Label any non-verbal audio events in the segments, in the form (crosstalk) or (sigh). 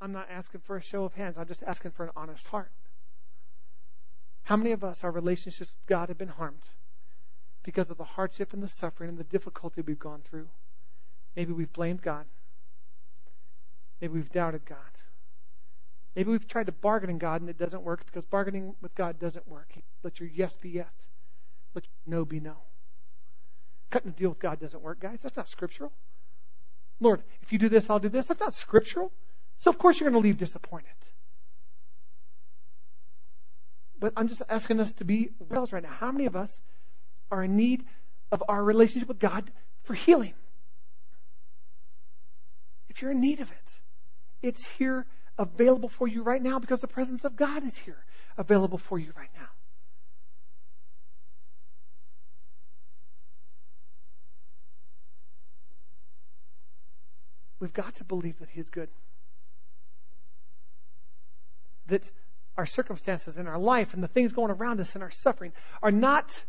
I'm not asking for a show of hands. I'm just asking for an honest heart. How many of us, our relationships with God have been harmed because of the hardship and the suffering and the difficulty we've gone through? Maybe we've blamed God. Maybe we've doubted God. Maybe we've tried to bargain in God and it doesn't work because bargaining with God doesn't work. Let your yes be yes. Let your no be no. Cutting a deal with God doesn't work, guys. That's not scriptural. Lord, if you do this, I'll do this. That's not scriptural. So of course you're going to leave disappointed. But I'm just asking us to be real right now. How many of us are in need of our relationship with God for healing? If you're in need of it, it's here available for you right now because the presence of God is here available for you right now. We've got to believe that He is good. That our circumstances in our life and the things going around us and our suffering are not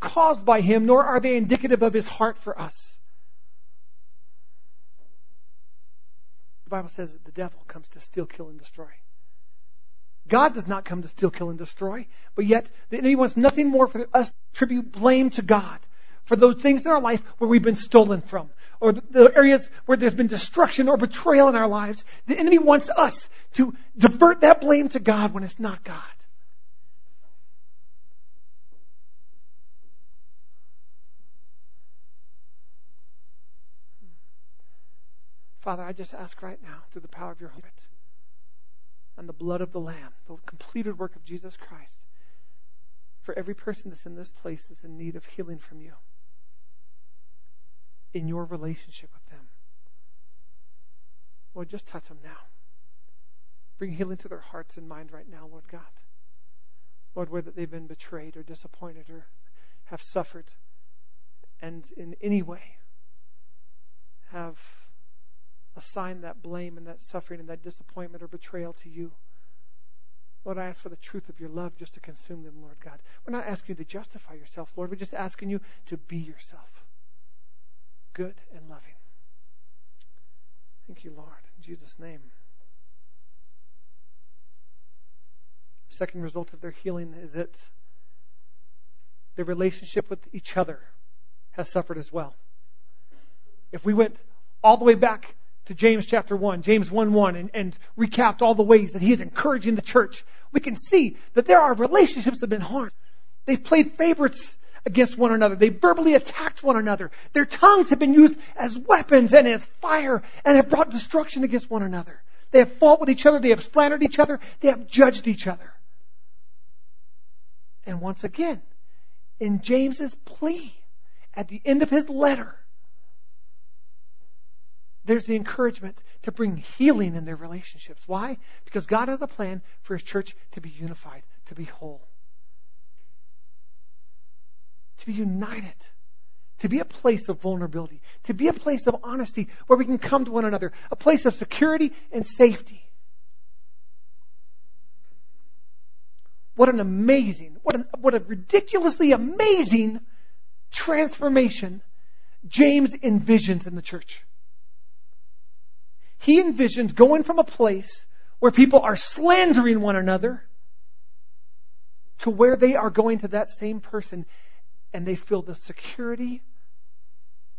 caused by Him, nor are they indicative of His heart for us. The Bible says that the devil comes to steal, kill, and destroy. God does not come to steal, kill, and destroy, but yet the enemy wants nothing more for us to attribute blame to God for those things in our life where we've been stolen from, or the areas where there's been destruction or betrayal in our lives. The enemy wants us to divert that blame to God when it's not God. Father, I just ask right now, through the power of your Holy Spirit and the blood of the Lamb, the completed work of Jesus Christ, for every person that's in this place that's in need of healing from you, in your relationship with them. Lord, just touch them now. Bring healing to their hearts and mind right now, Lord God. Lord, whether they've been betrayed or disappointed or have suffered, and in any way have assigned that blame and that suffering and that disappointment or betrayal to you. Lord, I ask for the truth of your love just to consume them, Lord God. We're not asking you to justify yourself, Lord. We're just asking you to be yourself, good and loving. Thank you, Lord. In Jesus' name. Second result of their healing is that their relationship with each other has suffered as well. If we went all the way back to James chapter 1, James 1 1, and, and recapped all the ways that he is encouraging the church, we can see that there are relationships that have been harmed. They've played favorites against one another. They verbally attacked one another. Their tongues have been used as weapons and as fire and have brought destruction against one another. They have fought with each other. They have slandered each other. They have judged each other. And once again, in James's plea at the end of his letter, there's the encouragement to bring healing in their relationships. Why? Because God has a plan for His church to be unified, to be whole, to be united, to be a place of vulnerability, to be a place of honesty where we can come to one another, a place of security and safety. What an amazing, what, an, what a ridiculously amazing transformation James envisions in the church he envisions going from a place where people are slandering one another to where they are going to that same person and they feel the security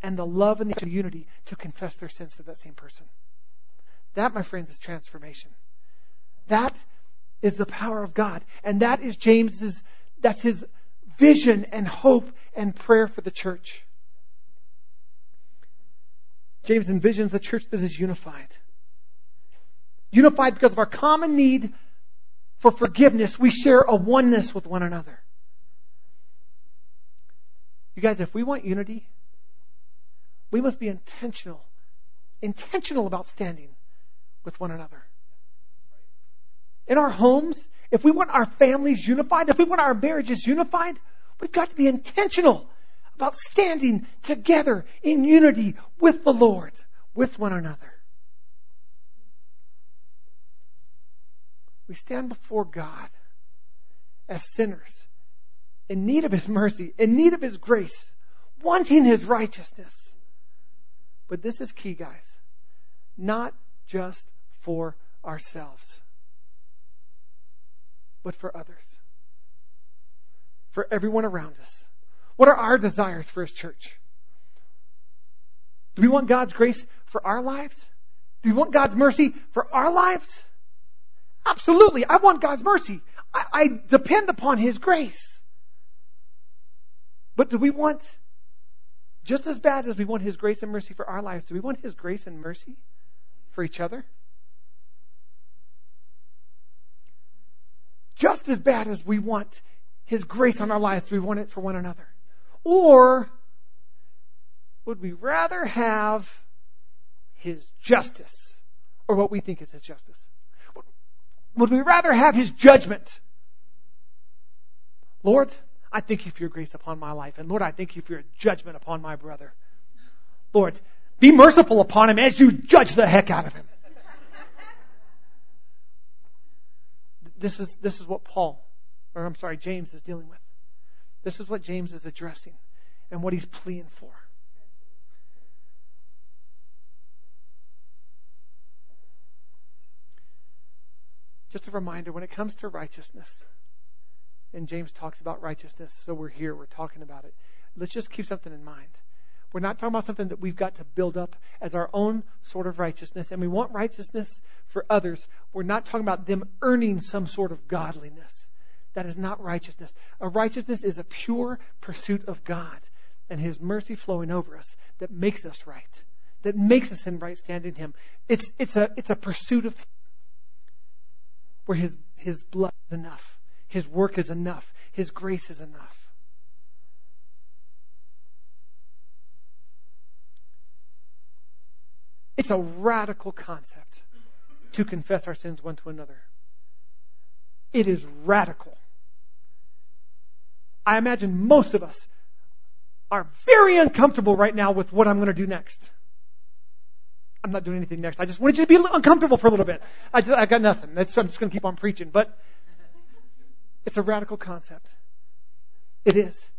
and the love and the unity to confess their sins to that same person. That, my friends, is transformation. That is the power of God. And that is James's, that's his vision and hope and prayer for the church. James envisions a church that is unified. Unified because of our common need for forgiveness. We share a oneness with one another. You guys, if we want unity, we must be intentional, intentional about standing with one another. In our homes, if we want our families unified, if we want our marriages unified, we've got to be intentional about standing together in unity with the Lord, with one another. We stand before God as sinners, in need of His mercy, in need of His grace, wanting His righteousness. But this is key, guys. Not just for ourselves, but for others, for everyone around us. What are our desires for His church? Do we want God's grace for our lives? Do we want God's mercy for our lives? Absolutely. I want God's mercy. I, I depend upon His grace. But do we want, just as bad as we want His grace and mercy for our lives, do we want His grace and mercy for each other? Just as bad as we want His grace on our lives, do we want it for one another? Or would we rather have His justice or what we think is His justice? Would we rather have His judgment? Lord, I thank you for your grace upon my life. And Lord, I thank you for your judgment upon my brother. Lord, be merciful upon him as you judge the heck out of him. this is, this is what Paul, or I'm sorry, James is dealing with. This is what James is addressing and what he's pleading for. Just a reminder when it comes to righteousness, and James talks about righteousness, so we're here, we're talking about it. Let's just keep something in mind. We're not talking about something that we've got to build up as our own sort of righteousness, and we want righteousness for others. We're not talking about them earning some sort of godliness. That is not righteousness. A righteousness is a pure pursuit of God and His mercy flowing over us that makes us right, that makes us in right standing Him. It's, it's, a, it's a pursuit of where His, His blood is enough. His work is enough. His grace is enough. It's a radical concept to confess our sins one to another. It is radical. I imagine most of us are very uncomfortable right now with what I'm going to do next. I'm not doing anything next. I just wanted you to be uncomfortable for a little bit. I just, I got nothing. That's, I'm just going to keep on preaching. But it's a radical concept. It is.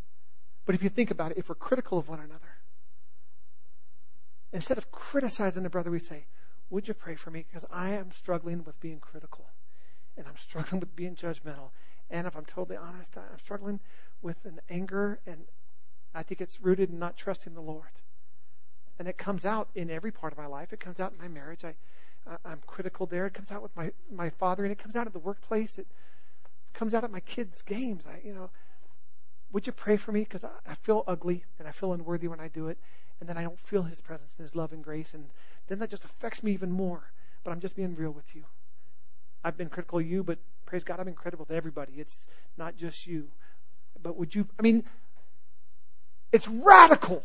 But if you think about it, if we're critical of one another, instead of criticizing the brother, we say, Would you pray for me? Because I am struggling with being critical. And I'm struggling with being judgmental. And if I'm totally honest, I'm struggling with an anger, and I think it's rooted in not trusting the Lord. And it comes out in every part of my life. It comes out in my marriage. I, I'm critical there. It comes out with my, my father, and it comes out at the workplace. It, comes out at my kids' games. I, you know, would you pray for me? Because I, I feel ugly and I feel unworthy when I do it. And then I don't feel His presence and His love and grace. And then that just affects me even more. But I'm just being real with you. I've been critical of you, but praise God, I've been critical to everybody. It's not just you. But would you, I mean, it's radical.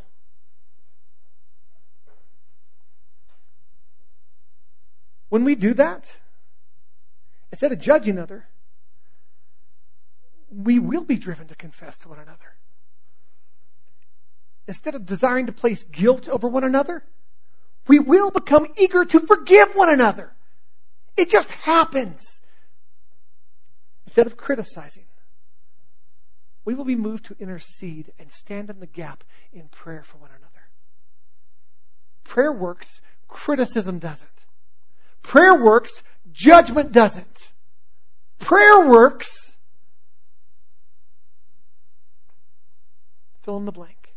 When we do that, instead of judging other, we will be driven to confess to one another. Instead of desiring to place guilt over one another, we will become eager to forgive one another. It just happens. Instead of criticizing, we will be moved to intercede and stand in the gap in prayer for one another. Prayer works, criticism doesn't. Prayer works, judgment doesn't. Prayer works, Fill in the blank.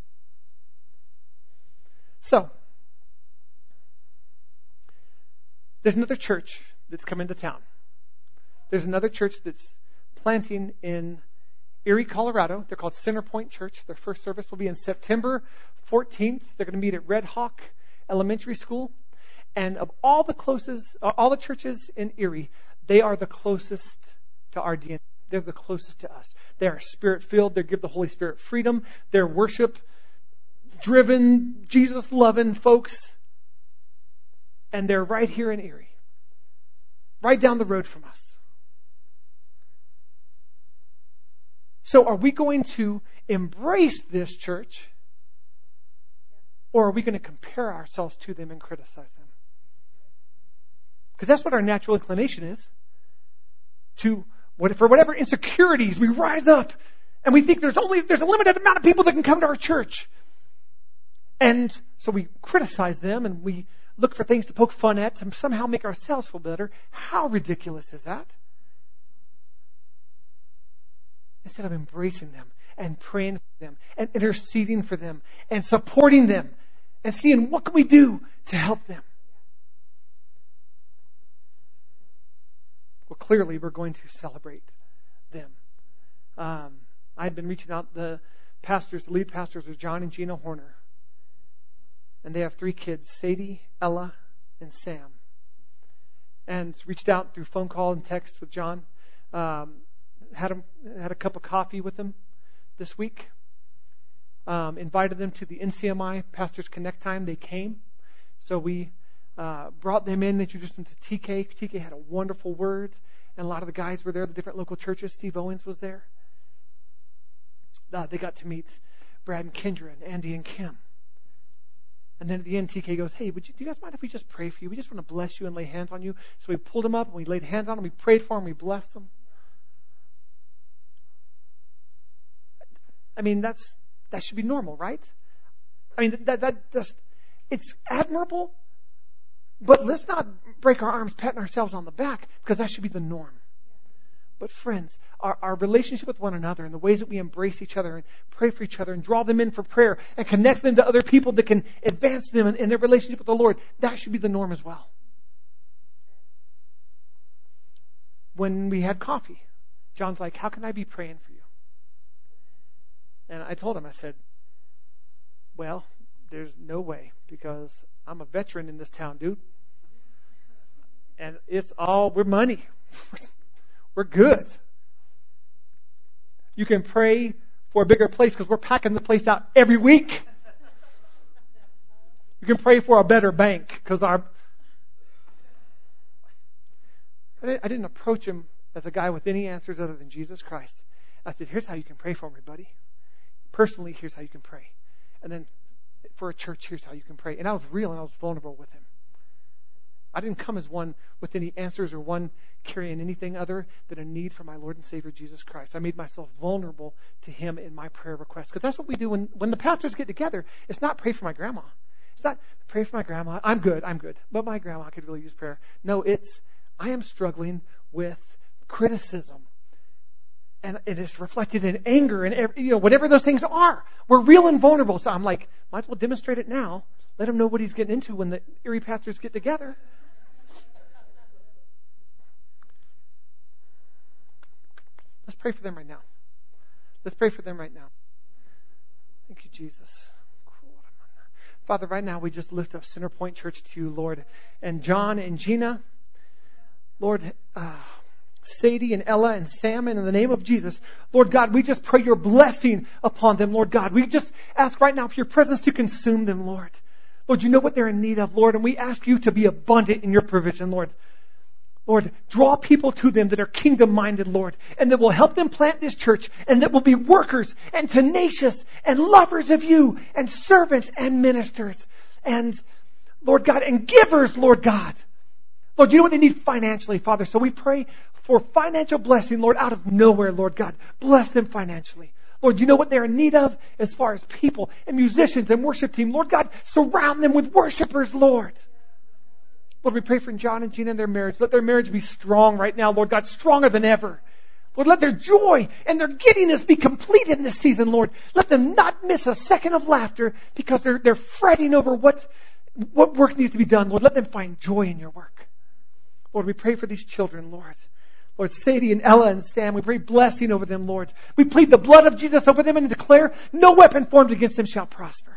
So, there's another church that's come into town. There's another church that's planting in Erie, Colorado. They're called Centerpoint Church. Their first service will be in September 14th. They're going to meet at Red Hawk Elementary School. And of all the closest, all the churches in Erie, they are the closest to our DNA. They're the closest to us. They are spirit filled. They give the Holy Spirit freedom. They're worship driven, Jesus loving folks. And they're right here in Erie, right down the road from us. So, are we going to embrace this church? Or are we going to compare ourselves to them and criticize them? Because that's what our natural inclination is. To for whatever insecurities, we rise up and we think there's only, there's a limited amount of people that can come to our church. And so we criticize them and we look for things to poke fun at to somehow make ourselves feel better. How ridiculous is that? Instead of embracing them and praying for them and interceding for them and supporting them and seeing what can we do to help them. Well, clearly we're going to celebrate them. Um, I've been reaching out the pastors, the lead pastors are John and Gina Horner. And they have three kids, Sadie, Ella, and Sam. And reached out through phone call and text with John. Um, had, him, had a cup of coffee with them this week. Um, invited them to the NCMI Pastors Connect time. They came. So we uh, brought them in, introduced them to TK. TK had a wonderful word, and a lot of the guys were there, the different local churches. Steve Owens was there. Uh, they got to meet Brad and Kendra and Andy and Kim. And then at the end, TK goes, Hey, would you, do you guys mind if we just pray for you? We just want to bless you and lay hands on you. So we pulled him up and we laid hands on him. We prayed for him. We blessed him. I mean, that's, that should be normal, right? I mean, that, that, that's, it's admirable, but let's not break our arms patting ourselves on the back because that should be the norm. But friends, our, our relationship with one another and the ways that we embrace each other and pray for each other and draw them in for prayer and connect them to other people that can advance them in, in their relationship with the Lord, that should be the norm as well. When we had coffee, John's like, How can I be praying for you? And I told him, I said, Well, there's no way because I'm a veteran in this town, dude. And it's all, we're money. (laughs) We're good. You can pray for a bigger place because we're packing the place out every week. You can pray for a better bank because our. I didn't approach him as a guy with any answers other than Jesus Christ. I said, here's how you can pray for me, buddy. Personally, here's how you can pray. And then for a church, here's how you can pray. And I was real and I was vulnerable with him. I didn't come as one with any answers or one carrying anything other than a need for my Lord and Savior Jesus Christ. I made myself vulnerable to Him in my prayer requests. Because that's what we do when, when the pastors get together. It's not pray for my grandma. It's not pray for my grandma. I'm good. I'm good. But my grandma could really use prayer. No, it's I am struggling with criticism. And it is reflected in anger and you know whatever those things are. We're real and vulnerable. So I'm like, might as well demonstrate it now. Let him know what he's getting into when the Erie pastors get together. Let's pray for them right now. Let's pray for them right now. Thank you, Jesus. Father, right now we just lift up Centerpoint Church to you, Lord. And John and Gina, Lord, uh, Sadie and Ella and Sam, and in the name of Jesus, Lord God, we just pray your blessing upon them, Lord God. We just ask right now for your presence to consume them, Lord. Lord, you know what they're in need of, Lord, and we ask you to be abundant in your provision, Lord. Lord, draw people to them that are kingdom minded, Lord, and that will help them plant this church, and that will be workers and tenacious and lovers of you and servants and ministers and, Lord God, and givers, Lord God. Lord, you know what they need financially, Father, so we pray for financial blessing, Lord, out of nowhere, Lord God. Bless them financially. Lord, you know what they're in need of as far as people and musicians and worship team. Lord God, surround them with worshipers, Lord. Lord, we pray for John and Gina and their marriage. Let their marriage be strong right now, Lord God, stronger than ever. Lord, let their joy and their giddiness be completed in this season, Lord. Let them not miss a second of laughter because they're, they're fretting over what, what work needs to be done. Lord, let them find joy in your work. Lord, we pray for these children, Lord. Lord, Sadie and Ella and Sam, we pray blessing over them, Lord. We plead the blood of Jesus over them and declare no weapon formed against them shall prosper.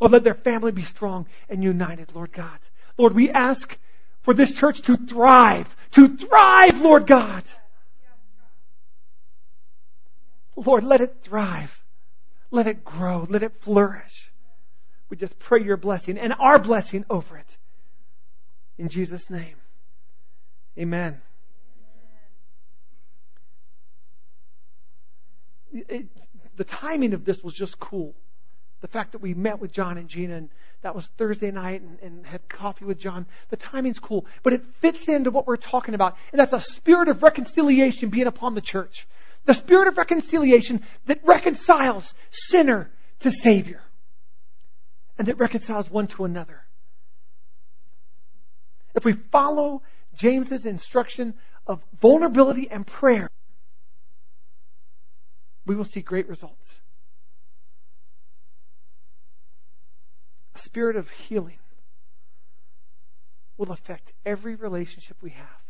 Lord, let their family be strong and united, Lord God. Lord, we ask for this church to thrive, to thrive, Lord God. Lord, let it thrive. Let it grow. Let it flourish. We just pray your blessing and our blessing over it. In Jesus' name. Amen. The timing of this was just cool. The fact that we met with John and Gina and that was Thursday night and, and, had coffee with John. The timing's cool, but it fits into what we're talking about. And that's a spirit of reconciliation being upon the church. The spirit of reconciliation that reconciles sinner to Savior. And that reconciles one to another. if we follow James's instruction of vulnerability and prayer, we will see great results. A spirit of healing will affect every relationship we have.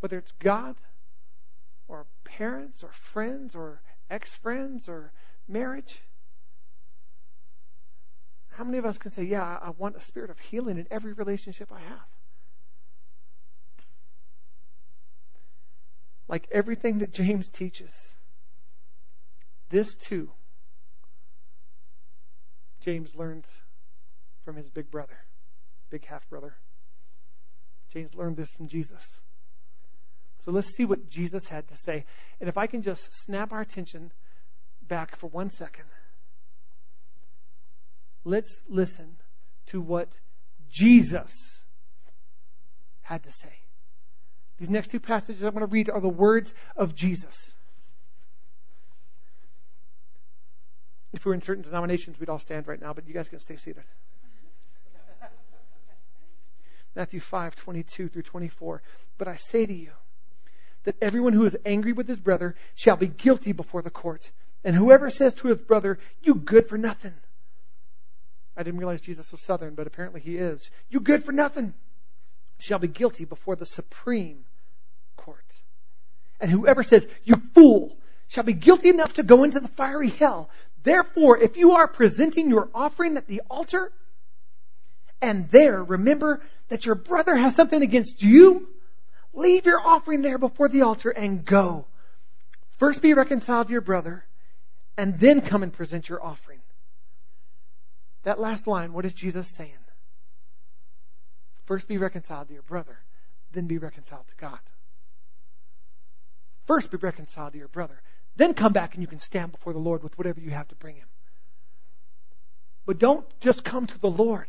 Whether it's God or parents or friends or ex friends or marriage. How many of us can say, Yeah, I want a spirit of healing in every relationship I have? Like everything that James teaches, this too, James learned from his big brother, big half brother. James learned this from Jesus. So let's see what Jesus had to say. And if I can just snap our attention back for one second, let's listen to what Jesus had to say. These next two passages I'm going to read are the words of Jesus. If we were in certain denominations, we'd all stand right now, but you guys can stay seated. Matthew 5, 22 through 24. But I say to you, that everyone who is angry with his brother shall be guilty before the court. And whoever says to his brother, You good for nothing. I didn't realize Jesus was Southern, but apparently he is. You good for nothing shall be guilty before the Supreme Court. And whoever says, You fool, shall be guilty enough to go into the fiery hell. Therefore, if you are presenting your offering at the altar, and there remember that your brother has something against you, Leave your offering there before the altar and go. First be reconciled to your brother, and then come and present your offering. That last line, what is Jesus saying? First be reconciled to your brother, then be reconciled to God. First be reconciled to your brother, then come back and you can stand before the Lord with whatever you have to bring him. But don't just come to the Lord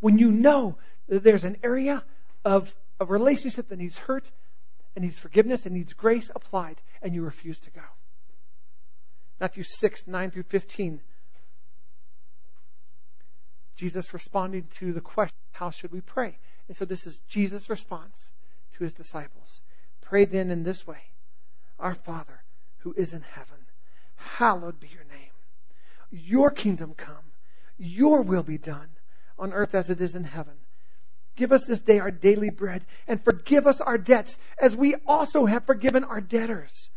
when you know that there's an area of a relationship that needs hurt and needs forgiveness and needs grace applied, and you refuse to go. Matthew 6, 9 through 15. Jesus responding to the question, How should we pray? And so this is Jesus' response to his disciples. Pray then in this way Our Father, who is in heaven, hallowed be your name. Your kingdom come, your will be done on earth as it is in heaven. Give us this day our daily bread and forgive us our debts as we also have forgiven our debtors.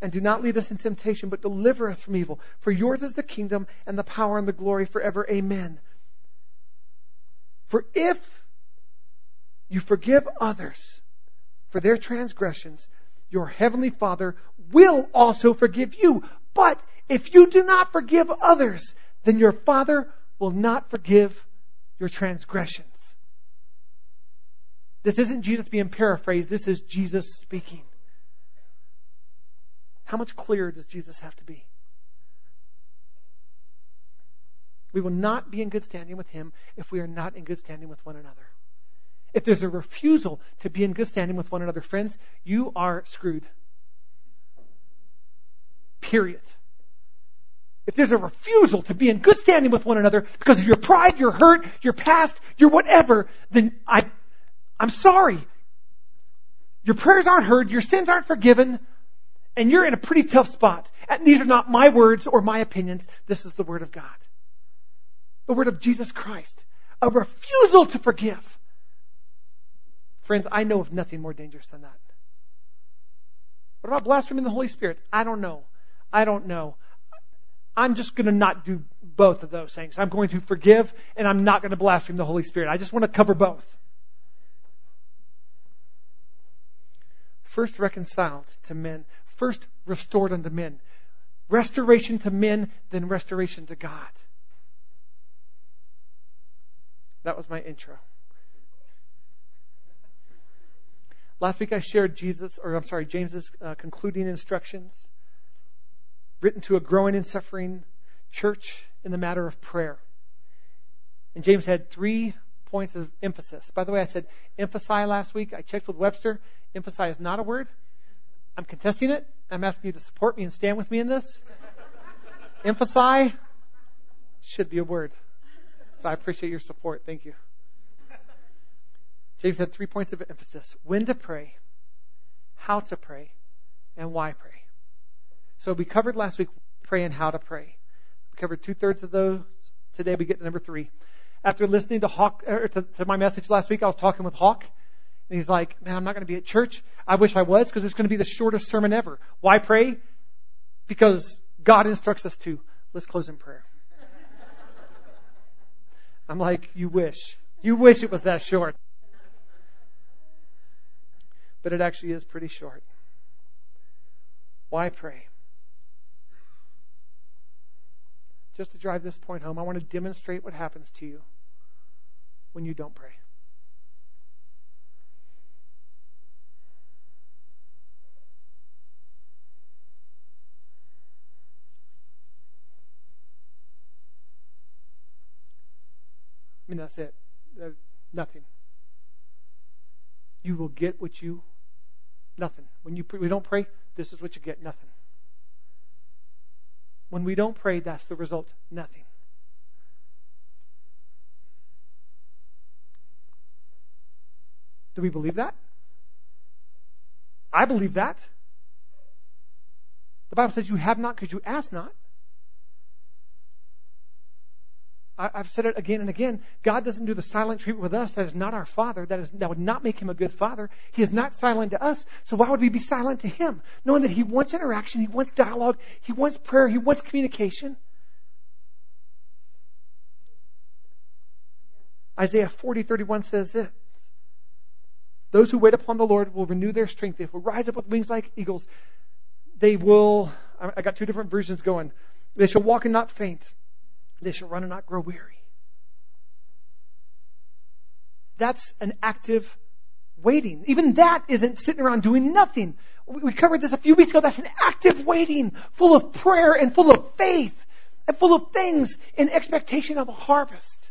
And do not lead us in temptation, but deliver us from evil. For yours is the kingdom and the power and the glory forever. Amen. For if you forgive others for their transgressions, your heavenly Father will also forgive you. But if you do not forgive others, then your Father will not forgive your transgressions. This isn't Jesus being paraphrased, this is Jesus speaking. How much clearer does Jesus have to be? We will not be in good standing with Him if we are not in good standing with one another. If there's a refusal to be in good standing with one another, friends, you are screwed. Period. If there's a refusal to be in good standing with one another because of your pride, your hurt, your past, your whatever, then I, I'm sorry. Your prayers aren't heard, your sins aren't forgiven, and you're in a pretty tough spot. And these are not my words or my opinions. This is the Word of God. The Word of Jesus Christ. A refusal to forgive. Friends, I know of nothing more dangerous than that. What about blaspheming the Holy Spirit? I don't know. I don't know. I'm just going to not do both of those things. I'm going to forgive and I'm not going to blaspheme the Holy Spirit. I just want to cover both. First reconciled to men, first restored unto men. Restoration to men, then restoration to God. That was my intro. Last week I shared Jesus, or I'm sorry, James's uh, concluding instructions written to a growing and suffering church in the matter of prayer. And James had three points of emphasis. By the way, I said emphasize last week. I checked with Webster. Emphasize is not a word. I'm contesting it. I'm asking you to support me and stand with me in this. emphasize should be a word. So I appreciate your support. Thank you. James had three points of emphasis when to pray, how to pray, and why pray. So we covered last week pray and how to pray. We covered two thirds of those. Today we get to number three. After listening to Hawk er, to, to my message last week, I was talking with Hawk, and he's like, "Man, I'm not going to be at church. I wish I was because it's going to be the shortest sermon ever. Why pray? Because God instructs us to. Let's close in prayer." (laughs) I'm like, "You wish. You wish it was that short." But it actually is pretty short. Why pray? Just to drive this point home, I want to demonstrate what happens to you when you don't pray. I mean, that's it. Uh, nothing. You will get what you, nothing. When you we don't pray, this is what you get, nothing. When we don't pray, that's the result, nothing. Do we believe that? I believe that. The Bible says you have not because you ask not. I, have said it again and again. God doesn't do the silent treatment with us. That is not our Father. That is that would not make him a good Father. He is not silent to us. So why would we be silent to him? Knowing that he wants interaction, he wants dialogue, he wants prayer, he wants communication. Isaiah 40:31 says this. Those who wait upon the Lord will renew their strength. They will rise up with wings like eagles. They will, I got two different versions going. They shall walk and not faint. They shall run and not grow weary. That's an active waiting. Even that isn't sitting around doing nothing. We covered this a few weeks ago. That's an active waiting, full of prayer and full of faith and full of things in expectation of a harvest.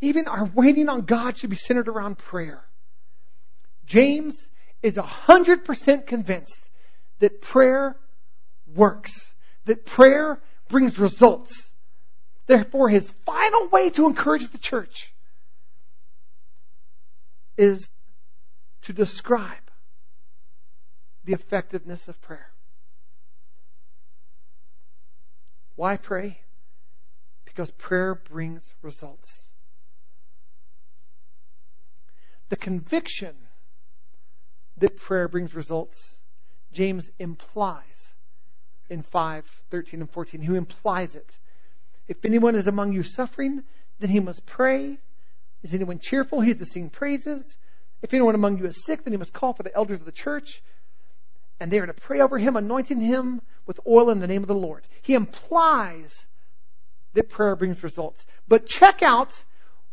Even our waiting on God should be centered around prayer. James is a hundred percent convinced that prayer works. That prayer brings results. Therefore, his final way to encourage the church is to describe the effectiveness of prayer. Why pray? Because prayer brings results. The conviction that prayer brings results, James implies in 5, 13 and 14, who implies it. If anyone is among you suffering, then he must pray. Is anyone cheerful? He is to sing praises. If anyone among you is sick, then he must call for the elders of the church, and they are to pray over him, anointing him with oil in the name of the Lord. He implies that prayer brings results. But check out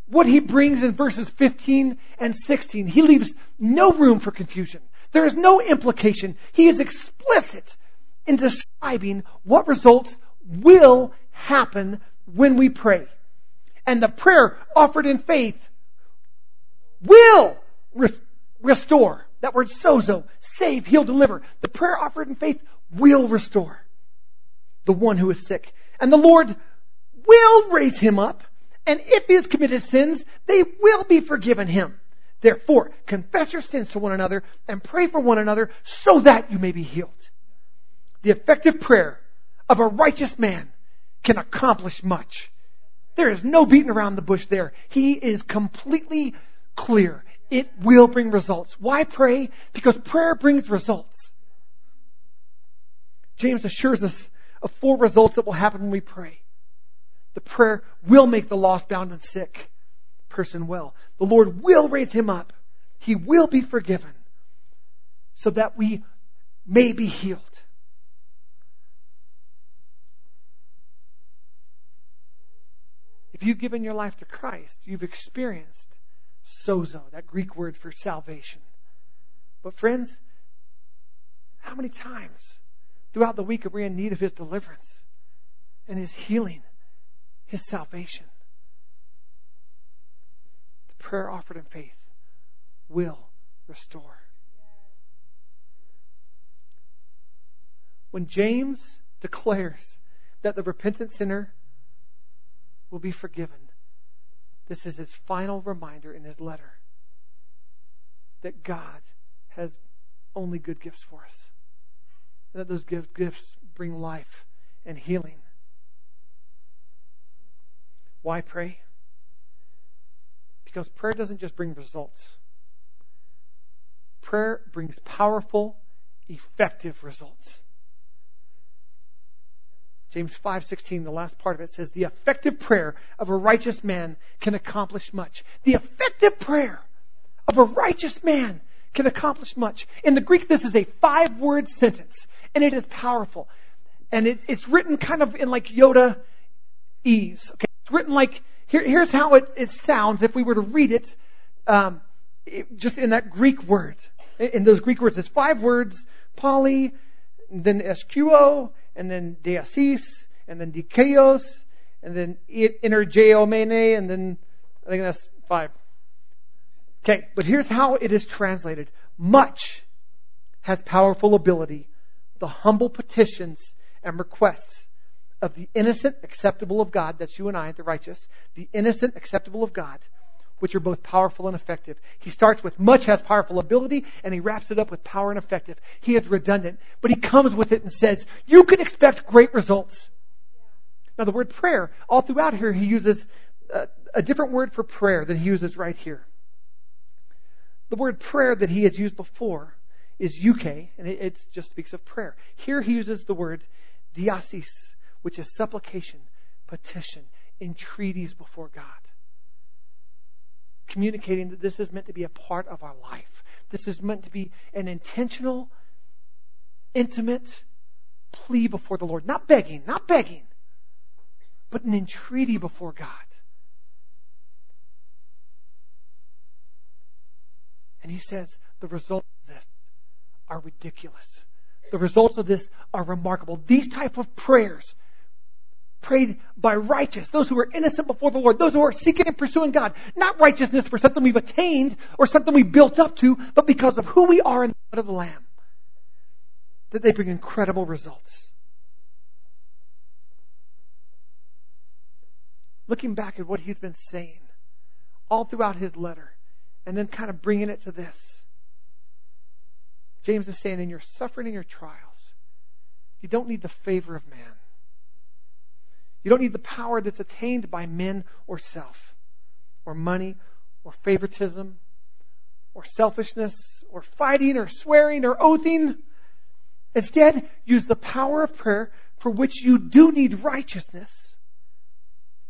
what he brings in verses 15 and 16. He leaves no room for confusion. There is no implication. He is explicit in describing what results will happen when we pray. And the prayer offered in faith will re- restore. That word sozo, save, heal, deliver. The prayer offered in faith will restore the one who is sick. And the Lord will raise him up. And if he has committed sins, they will be forgiven him. Therefore, confess your sins to one another and pray for one another so that you may be healed. The effective prayer of a righteous man can accomplish much. There is no beating around the bush there. He is completely clear. It will bring results. Why pray? Because prayer brings results. James assures us of four results that will happen when we pray. The prayer will make the lost, bound, and sick person well. The Lord will raise him up. He will be forgiven so that we may be healed. If you've given your life to Christ, you've experienced sozo, that Greek word for salvation. But friends, how many times throughout the week are we in need of His deliverance and His healing, His salvation? The prayer offered in faith will restore. When James declares that the repentant sinner will be forgiven. This is his final reminder in his letter that God has only good gifts for us. And that those gifts bring life and healing. Why pray? Because prayer doesn't just bring results. Prayer brings powerful, effective results. James 5:16 the last part of it says the effective prayer of a righteous man can accomplish much. The effective prayer of a righteous man can accomplish much. In the Greek this is a five-word sentence and it is powerful. And it, it's written kind of in like Yoda ease. Okay, it's written like here, here's how it, it sounds if we were to read it, um, it, just in that Greek word. In, in those Greek words, it's five words: poly, then eskuo, and then deasis, and then dikaios, and then energeomene, and then I think that's five. Okay, but here's how it is translated. Much has powerful ability. The humble petitions and requests of the innocent, acceptable of God, that's you and I, the righteous, the innocent, acceptable of God, which are both powerful and effective. He starts with much has powerful ability, and he wraps it up with power and effective. He is redundant, but he comes with it and says, you can expect great results. Now the word prayer, all throughout here, he uses a, a different word for prayer than he uses right here. The word prayer that he has used before is euche, and it, it just speaks of prayer. Here he uses the word diasis, which is supplication, petition, entreaties before God communicating that this is meant to be a part of our life. This is meant to be an intentional, intimate plea before the Lord. Not begging, not begging, but an entreaty before God. And he says the results of this are ridiculous. The results of this are remarkable. These type of prayers prayed by righteous, those who are innocent before the Lord, those who are seeking and pursuing God. Not righteousness for something we've attained or something we've built up to, but because of who we are in the blood of the Lamb. That they bring incredible results. Looking back at what he's been saying all throughout his letter, and then kind of bringing it to this. James is saying, in your suffering and your trials, you don't need the favor of man. You don't need the power that's attained by men or self, or money, or favoritism, or selfishness, or fighting, or swearing, or oathing. Instead, use the power of prayer for which you do need righteousness.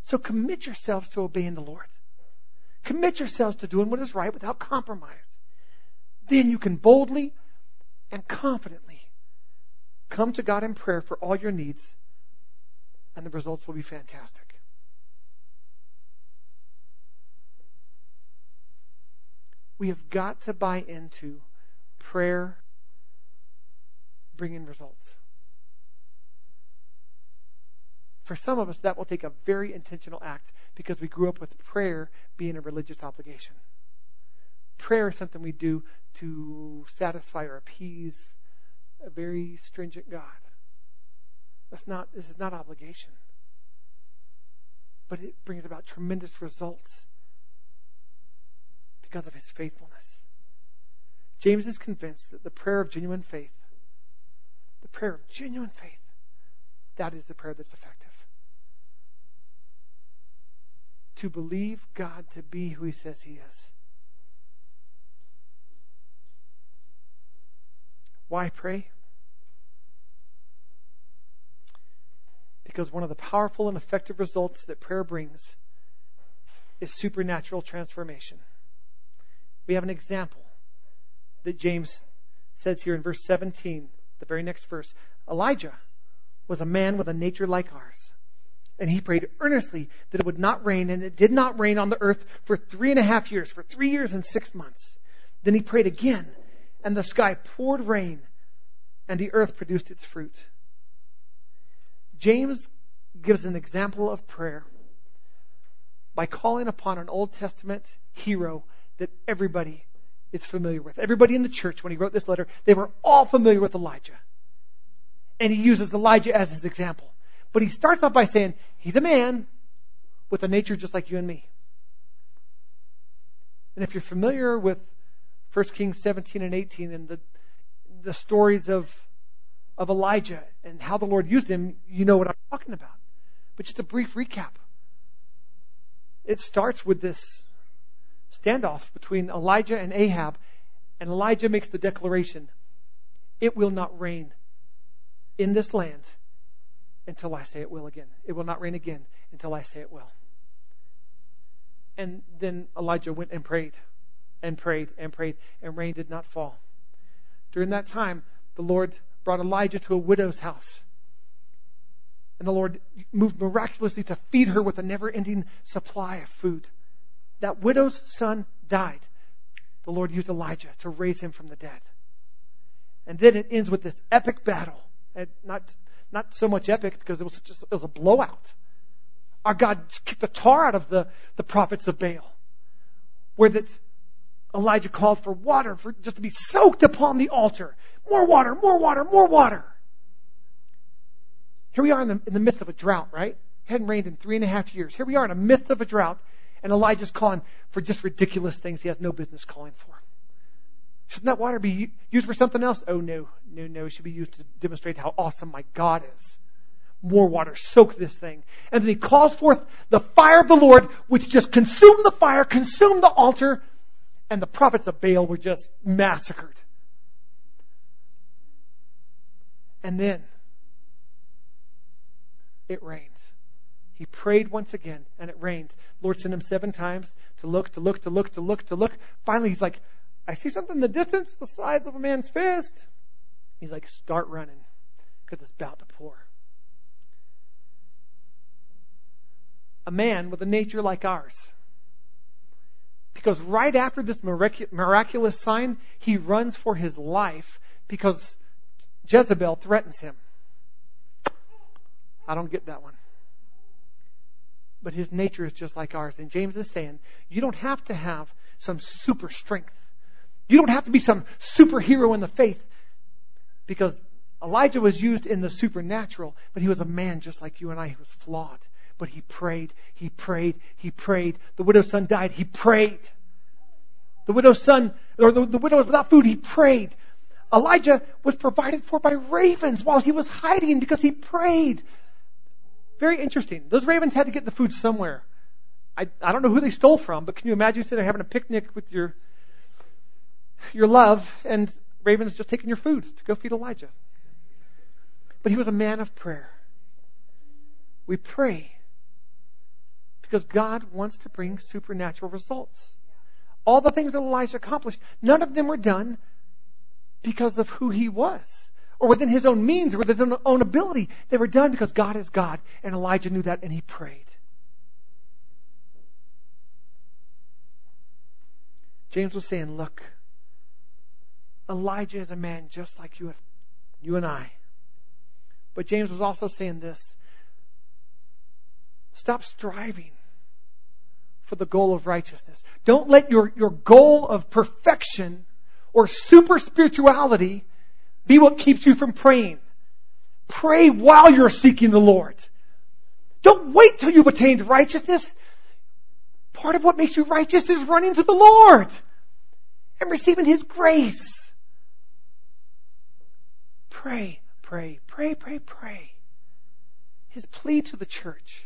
So commit yourselves to obeying the Lord. Commit yourselves to doing what is right without compromise. Then you can boldly and confidently come to God in prayer for all your needs and the results will be fantastic. We have got to buy into prayer bringing results. For some of us, that will take a very intentional act because we grew up with prayer being a religious obligation. Prayer is something we do to satisfy or appease a very stringent God. That's not, this is not obligation. But it brings about tremendous results because of his faithfulness. James is convinced that the prayer of genuine faith, the prayer of genuine faith, that is the prayer that's effective. To believe God to be who he says he is. Why pray? Because one of the powerful and effective results that prayer brings is supernatural transformation. We have an example that James says here in verse 17, the very next verse. Elijah was a man with a nature like ours. And he prayed earnestly that it would not rain, and it did not rain on the earth for three and a half years, for three years and six months. Then he prayed again, and the sky poured rain, and the earth produced its fruit. James gives an example of prayer by calling upon an Old Testament hero that everybody is familiar with. Everybody in the church, when he wrote this letter, they were all familiar with Elijah. And he uses Elijah as his example. But he starts off by saying, he's a man with a nature just like you and me. And if you're familiar with 1 Kings 17 and 18 and the, the stories of, of Elijah and how the Lord used him, you know what I'm talking about. But just a brief recap. It starts with this standoff between Elijah and Ahab, and Elijah makes the declaration, it will not rain in this land until I say it will again. It will not rain again until I say it will. And then Elijah went and prayed and prayed and prayed, and rain did not fall. During that time, the Lord brought Elijah to a widow's house. And the Lord moved miraculously to feed her with a never ending supply of food. That widow's son died. The Lord used Elijah to raise him from the dead. And then it ends with this epic battle. And not, not so much epic because it was just, it was a blowout. Our God kicked the tar out of the, the prophets of Baal. Where that Elijah called for water for just to be soaked upon the altar. More water, more water, more water. Here we are in the, in the midst of a drought, right? It hadn't rained in three and a half years. Here we are in the midst of a drought, and Elijah's calling for just ridiculous things he has no business calling for. Shouldn't that water be used for something else? Oh no, no, no. It should be used to demonstrate how awesome my God is. More water, soak this thing. And then he calls forth the fire of the Lord, which just consumed the fire, consumed the altar, and the prophets of Baal were just massacred. And then it rains. He prayed once again, and it rains. Lord sent him seven times to look, to look, to look, to look, to look. Finally, he's like, I see something in the distance the size of a man's fist. He's like, start running because it's about to pour. A man with a nature like ours. Because right after this miraculous sign, he runs for his life because Jezebel threatens him. I don't get that one. But his nature is just like ours. And James is saying, you don't have to have some super strength. You don't have to be some superhero in the faith because Elijah was used in the supernatural, but he was a man just like you and I He was flawed. But he prayed, he prayed, he prayed. The widow's son died, he prayed. The widow's son, or the, the widow was without food, he prayed. Elijah was provided for by ravens while he was hiding because he prayed. Very interesting. Those ravens had to get the food somewhere. I, I don't know who they stole from, but can you imagine sitting there having a picnic with your your love and ravens just taking your food to go feed Elijah? But he was a man of prayer. We pray because God wants to bring supernatural results. All the things that Elijah accomplished, none of them were done because of who he was or within his own means or with his own, ability. They were done because God is God, and Elijah knew that, and he prayed. James was saying, Look, Elijah is a man just like you, you and I. But James was also saying this stop striving for the goal of righteousness. Don't let your, your goal of perfection or super spirituality be what keeps you from praying. Pray while you're seeking the Lord. Don't wait till you've attained righteousness. Part of what makes you righteous is running to the Lord and receiving His grace. Pray, pray, pray, pray, pray. His plea to the church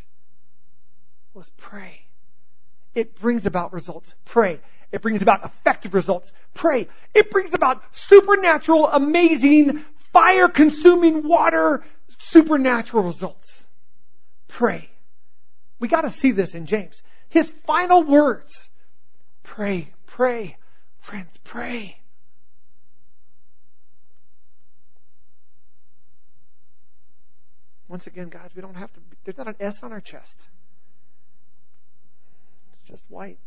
was pray. It brings about results. Pray. It brings about effective results. Pray. It brings about supernatural, amazing, fire consuming water, supernatural results. Pray. We gotta see this in James. His final words. Pray, pray. Friends, pray. Once again, guys, we don't have to, there's not an S on our chest. It's just white.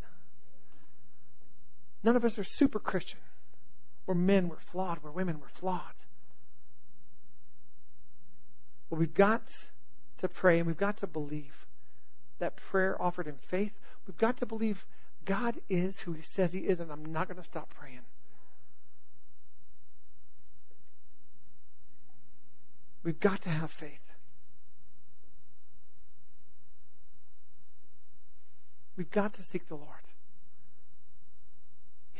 None of us are super Christian. We're men, we're flawed, we're women, we're flawed. But we've got to pray and we've got to believe that prayer offered in faith. We've got to believe God is who He says He is, and I'm not going to stop praying. We've got to have faith. We've got to seek the Lord.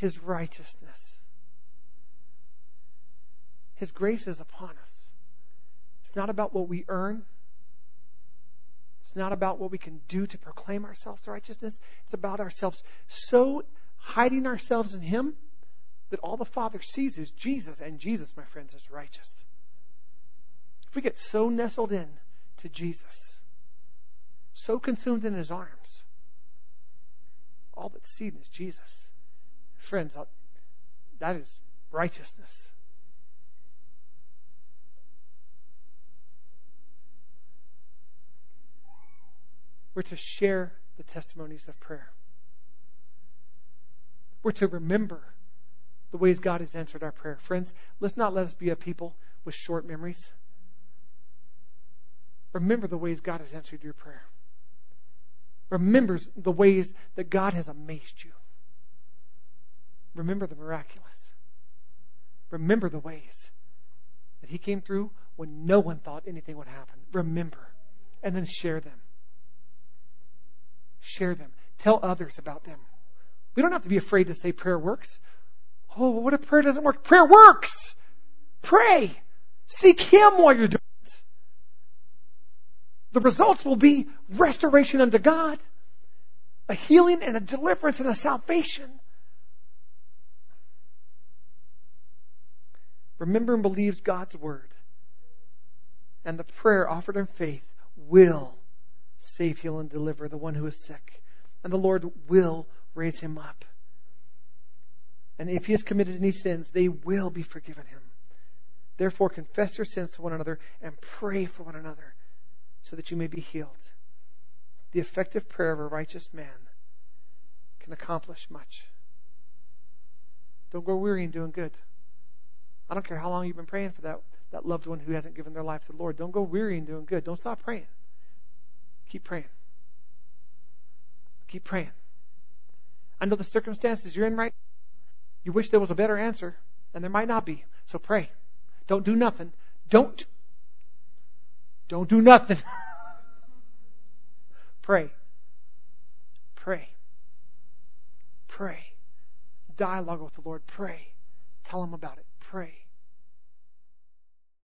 His righteousness. His grace is upon us. It's not about what we earn. It's not about what we can do to proclaim ourselves to righteousness. It's about ourselves so hiding ourselves in Him that all the Father sees is Jesus, and Jesus, my friends, is righteous. If we get so nestled in to Jesus, so consumed in His arms, all that's seen is Jesus. Friends, that is righteousness. We're to share the testimonies of prayer. We're to remember the ways God has answered our prayer. Friends, let's not let us be a people with short memories. Remember the ways God has answered your prayer. Remember the ways that God has amazed you. Remember the miraculous. Remember the ways that He came through when no one thought anything would happen. Remember. And then share them. Share them. Tell others about them. We don't have to be afraid to say prayer works. Oh, what if prayer doesn't work? Prayer works! Pray! Seek Him while you're doing it. The results will be restoration unto God, a healing and a deliverance and a salvation. Remember and believe God's word. And the prayer offered in faith will save, heal, and deliver the one who is sick. And the Lord will raise him up. And if he has committed any sins, they will be forgiven him. Therefore, confess your sins to one another and pray for one another so that you may be healed. The effective prayer of a righteous man can accomplish much. Don't grow weary in doing good. I don't care how long you've been praying for that, that loved one who hasn't given their life to the Lord. Don't go weary in doing good. Don't stop praying. Keep praying. Keep praying. I know the circumstances you're in right you wish there was a better answer, and there might not be. So pray. Don't do nothing. Don't. Don't do nothing. (laughs) pray. Pray. Pray. Dialogue with the Lord. Pray. Tell him about it. Pray.